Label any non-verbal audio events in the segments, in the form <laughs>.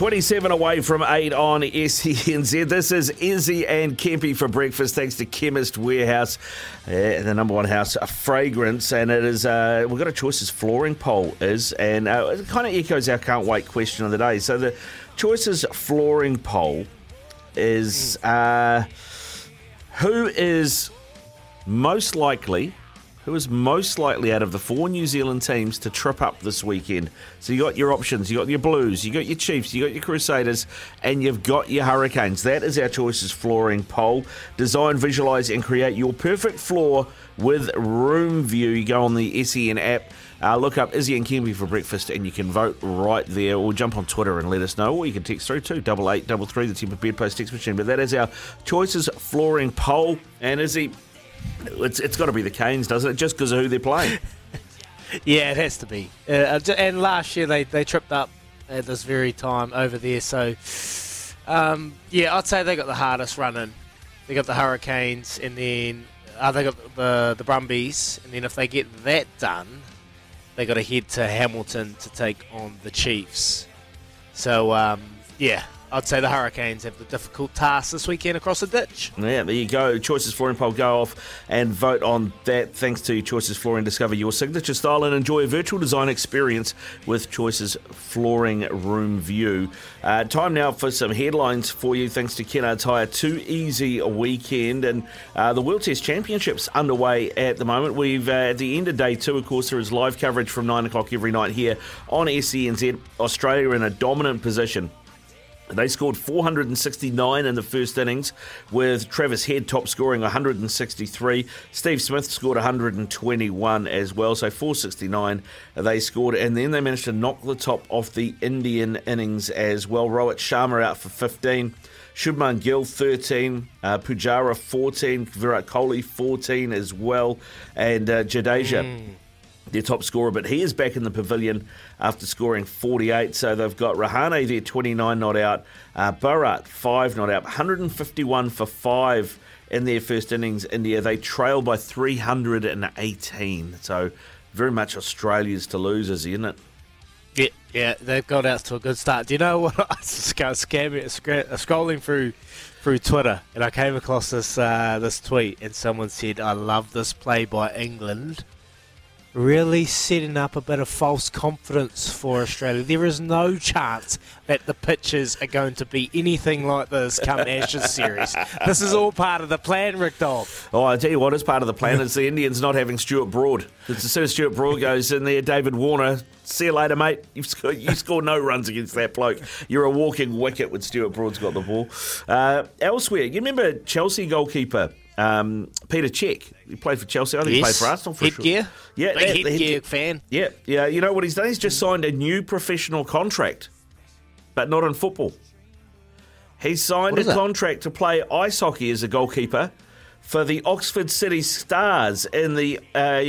Twenty-seven away from eight on SENZ. This is Izzy and Kempy for breakfast. Thanks to Chemist Warehouse, uh, the number one house fragrance, and it is. Uh, we've got a choices flooring poll is, and uh, it kind of echoes our can't wait question of the day. So the choices flooring poll is uh, who is most likely who is most likely out of the four New Zealand teams to trip up this weekend. So you got your options, you got your Blues, you got your Chiefs, you got your Crusaders, and you've got your Hurricanes. That is our choices flooring poll. Design, visualize, and create your perfect floor with Room View. You go on the SEN app. Uh, look up Izzy and Kempy for breakfast, and you can vote right there, or jump on Twitter and let us know, or you can text through too, double eight double three, the Temper Bedpost text machine. But that is our choices flooring poll, and Izzy, it's it's got to be the Canes, doesn't it? Just because of who they're playing. <laughs> yeah, it has to be. Uh, and last year they, they tripped up at this very time over there. So, um, yeah, I'd say they got the hardest running. They got the Hurricanes, and then uh, they got the the Brumbies, and then if they get that done, they got to head to Hamilton to take on the Chiefs. So, um, yeah, I'd say the Hurricanes have the difficult task this weekend across the ditch. Yeah, there you go. Choices Flooring poll, go off and vote on that. Thanks to Choices Flooring, discover your signature style and enjoy a virtual design experience with Choices Flooring Room View. Uh, time now for some headlines for you. Thanks to Kennards Hire, too easy a weekend, and uh, the World Test Championships underway at the moment. We've uh, at the end of day two, of course, there is live coverage from nine o'clock every night here on SENZ. Australia in a dominant position they scored 469 in the first innings, with Travis Head top scoring 163. Steve Smith scored 121 as well, so 469 they scored, and then they managed to knock the top off the Indian innings as well. Rohit Sharma out for 15. Shubman Gill 13, uh, Pujara 14, Virat Kohli 14 as well, and uh, Jadeja. Mm their top scorer, but he is back in the pavilion after scoring 48. So they've got Rahane there, 29 not out, uh, Bharat, 5 not out, 151 for 5 in their first innings. India, they trail by 318. So very much Australia's to lose, isn't it? Yeah, yeah, they've got out to a good start. Do you know what? <laughs> I was scamming, scrolling through through Twitter, and I came across this uh, this tweet, and someone said, "I love this play by England." Really setting up a bit of false confidence for Australia. There is no chance that the pitches are going to be anything like this come Ashes <laughs> series. This is all part of the plan, Ric Dog. Oh, I tell you what is part of the plan. It's the Indians not having Stuart Broad. As soon as Stuart Broad goes in there, David Warner, see you later, mate. You've scored, you scored no runs against that bloke. You're a walking wicket when Stuart Broad's got the ball. Uh, elsewhere, you remember Chelsea goalkeeper um, Peter Cech, he played for Chelsea. I think yes. he played for Arsenal for headgear. Sure. Yeah, Big that, headgear fan. Yeah, yeah. You know what he's done? He's just signed a new professional contract, but not in football. He's signed a contract to play ice hockey as a goalkeeper for the Oxford City Stars in the uh,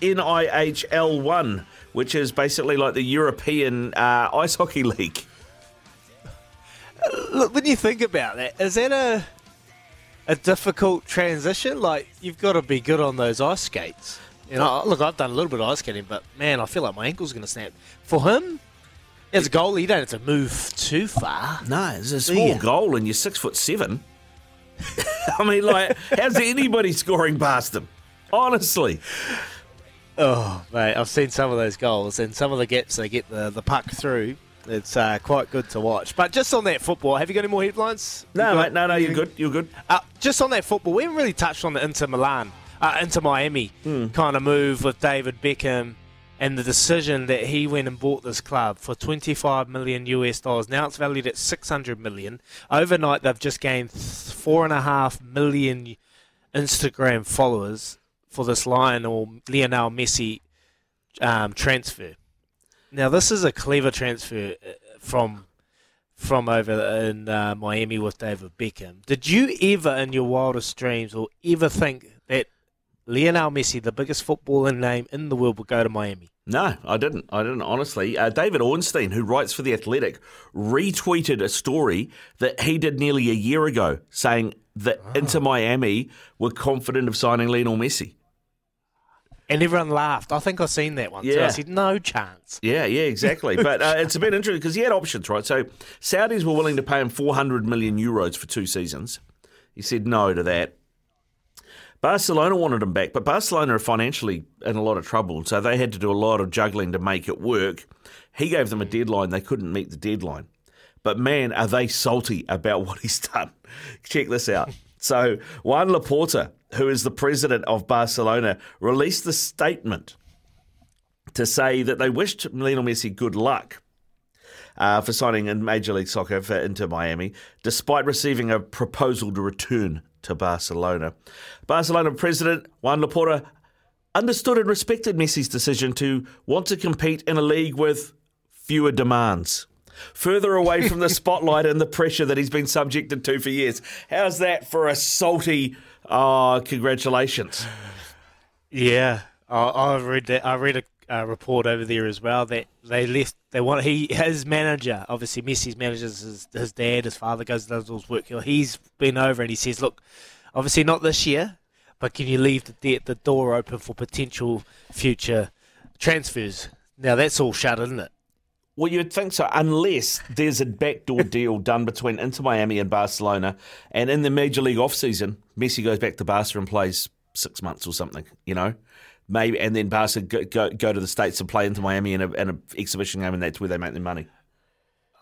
NIHL One, which is basically like the European uh, ice hockey <laughs> league. Look, when you think about that, is that a a difficult transition? Like you've got to be good on those ice skates. You know, look, I've done a little bit of ice skating, but man, I feel like my ankle's going to snap. For him, as a goalie, you don't have to move too far. No, it's a small Yeah. goal, and you're six foot seven. <laughs> I mean, like, how's anybody scoring past him? Honestly, Oh, mate, I've seen some of those goals and some of the gaps they get the, the puck through. It's uh, quite good to watch. But just on that football, have you got any more headlines? no, mate, no, no, you're good, you're good. Uh, just on that football, we haven't really touched on the Inter Milan, uh, Inter Miami kind of move with David Beckham and the decision that he went and bought this club for 25 million US dollars. Now it's valued at 600 million. Overnight, they've just gained four and a half million Instagram followers for this Lionel Lionel Messi um, transfer. Now this is a clever transfer uh, from from over in uh, Miami with David Beckham. Did you ever, in your wildest dreams, or ever think that Lionel Messi, the biggest footballing name in the world, would go to Miami? No, I didn't. I didn't, honestly. Uh, David Ornstein, who writes for The Athletic, retweeted a story that he did nearly a year ago saying that Inter Miami were confident of signing Lionel Messi. And everyone laughed. I think I've seen that one. Yeah. I said, no chance. Yeah, yeah, exactly. but uh, it's a bit interesting because he had options, right? So Saudis were willing to pay him 400 million euros for two seasons. He said no to that. Barcelona wanted him back, but Barcelona are financially in a lot of trouble, so they had to do a lot of juggling to make it work. He gave them a deadline, they couldn't meet the deadline. But man, are they salty about <laughs> what he's done. Check this out. So, Juan Laporta, who is the president of Barcelona, released the statement to say that they wished Lionel Messi good luck uh, for signing in Major League Soccer for Inter Miami, despite receiving a proposal to return to Barcelona. Barcelona president Juan Laporta understood and respected Messi's decision to want to compete in a league with fewer demands. Further away from the spotlight and the pressure that he's been subjected to for years. How's that for a salty, oh, congratulations? Yeah, I, I read that. I read a, report over there as well that they left. They want he his manager, obviously Messi's manager, is his, his dad, his father goes does all his work. He's been over and he says, "Look, obviously not this year, but can you leave the the door open for potential future transfers?" Now that's all shut, isn't it? Well, you'd think so, unless there's a backdoor <laughs> deal done between Inter Miami and Barcelona, and in the Major League off season, Messi goes back to Barca and plays six months or something, you know, maybe, and then Barca go go, go to the states and play Inter Miami in a an exhibition game, and that's where they make their money.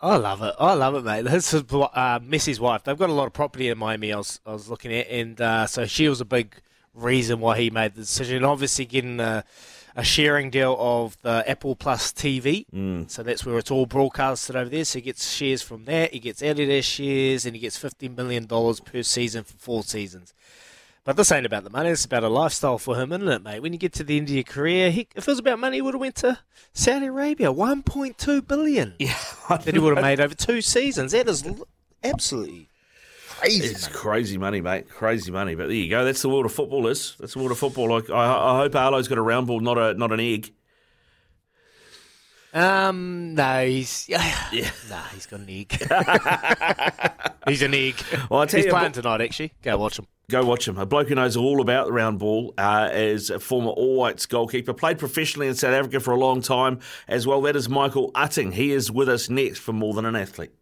I love it. I love it, mate. This is uh, Messi's wife. They've got a lot of property in Miami. I was, I was looking at, and uh, so she was a big reason why he made the decision. And obviously, getting a, a sharing deal of the Apple Plus TV, mm. so that's where it's all broadcasted over there. So he gets shares from that. He gets Adidas shares, and he gets fifteen million dollars per season for four seasons. But this ain't about the money. It's about a lifestyle for him, isn't it, mate? When you get to the end of your career, he, if it was about money, he would have went to Saudi Arabia. One point two billion Yeah, that he would have made over two seasons. That is absolutely crazy. It's mate. crazy money, mate. Crazy money. But there you go. That's the world of football. Is that's the world of football. Like I, I hope Arlo's got a round ball, not a not an egg. Um, no, he's yeah, <laughs> nah, he's got an egg. <laughs> he's an egg. Well, I tell he's you, playing tonight. Actually, go watch him. Go watch him. A bloke who knows all about the round ball uh, is a former All Whites goalkeeper. Played professionally in South Africa for a long time as well. That is Michael Utting. He is with us next for More Than an Athlete.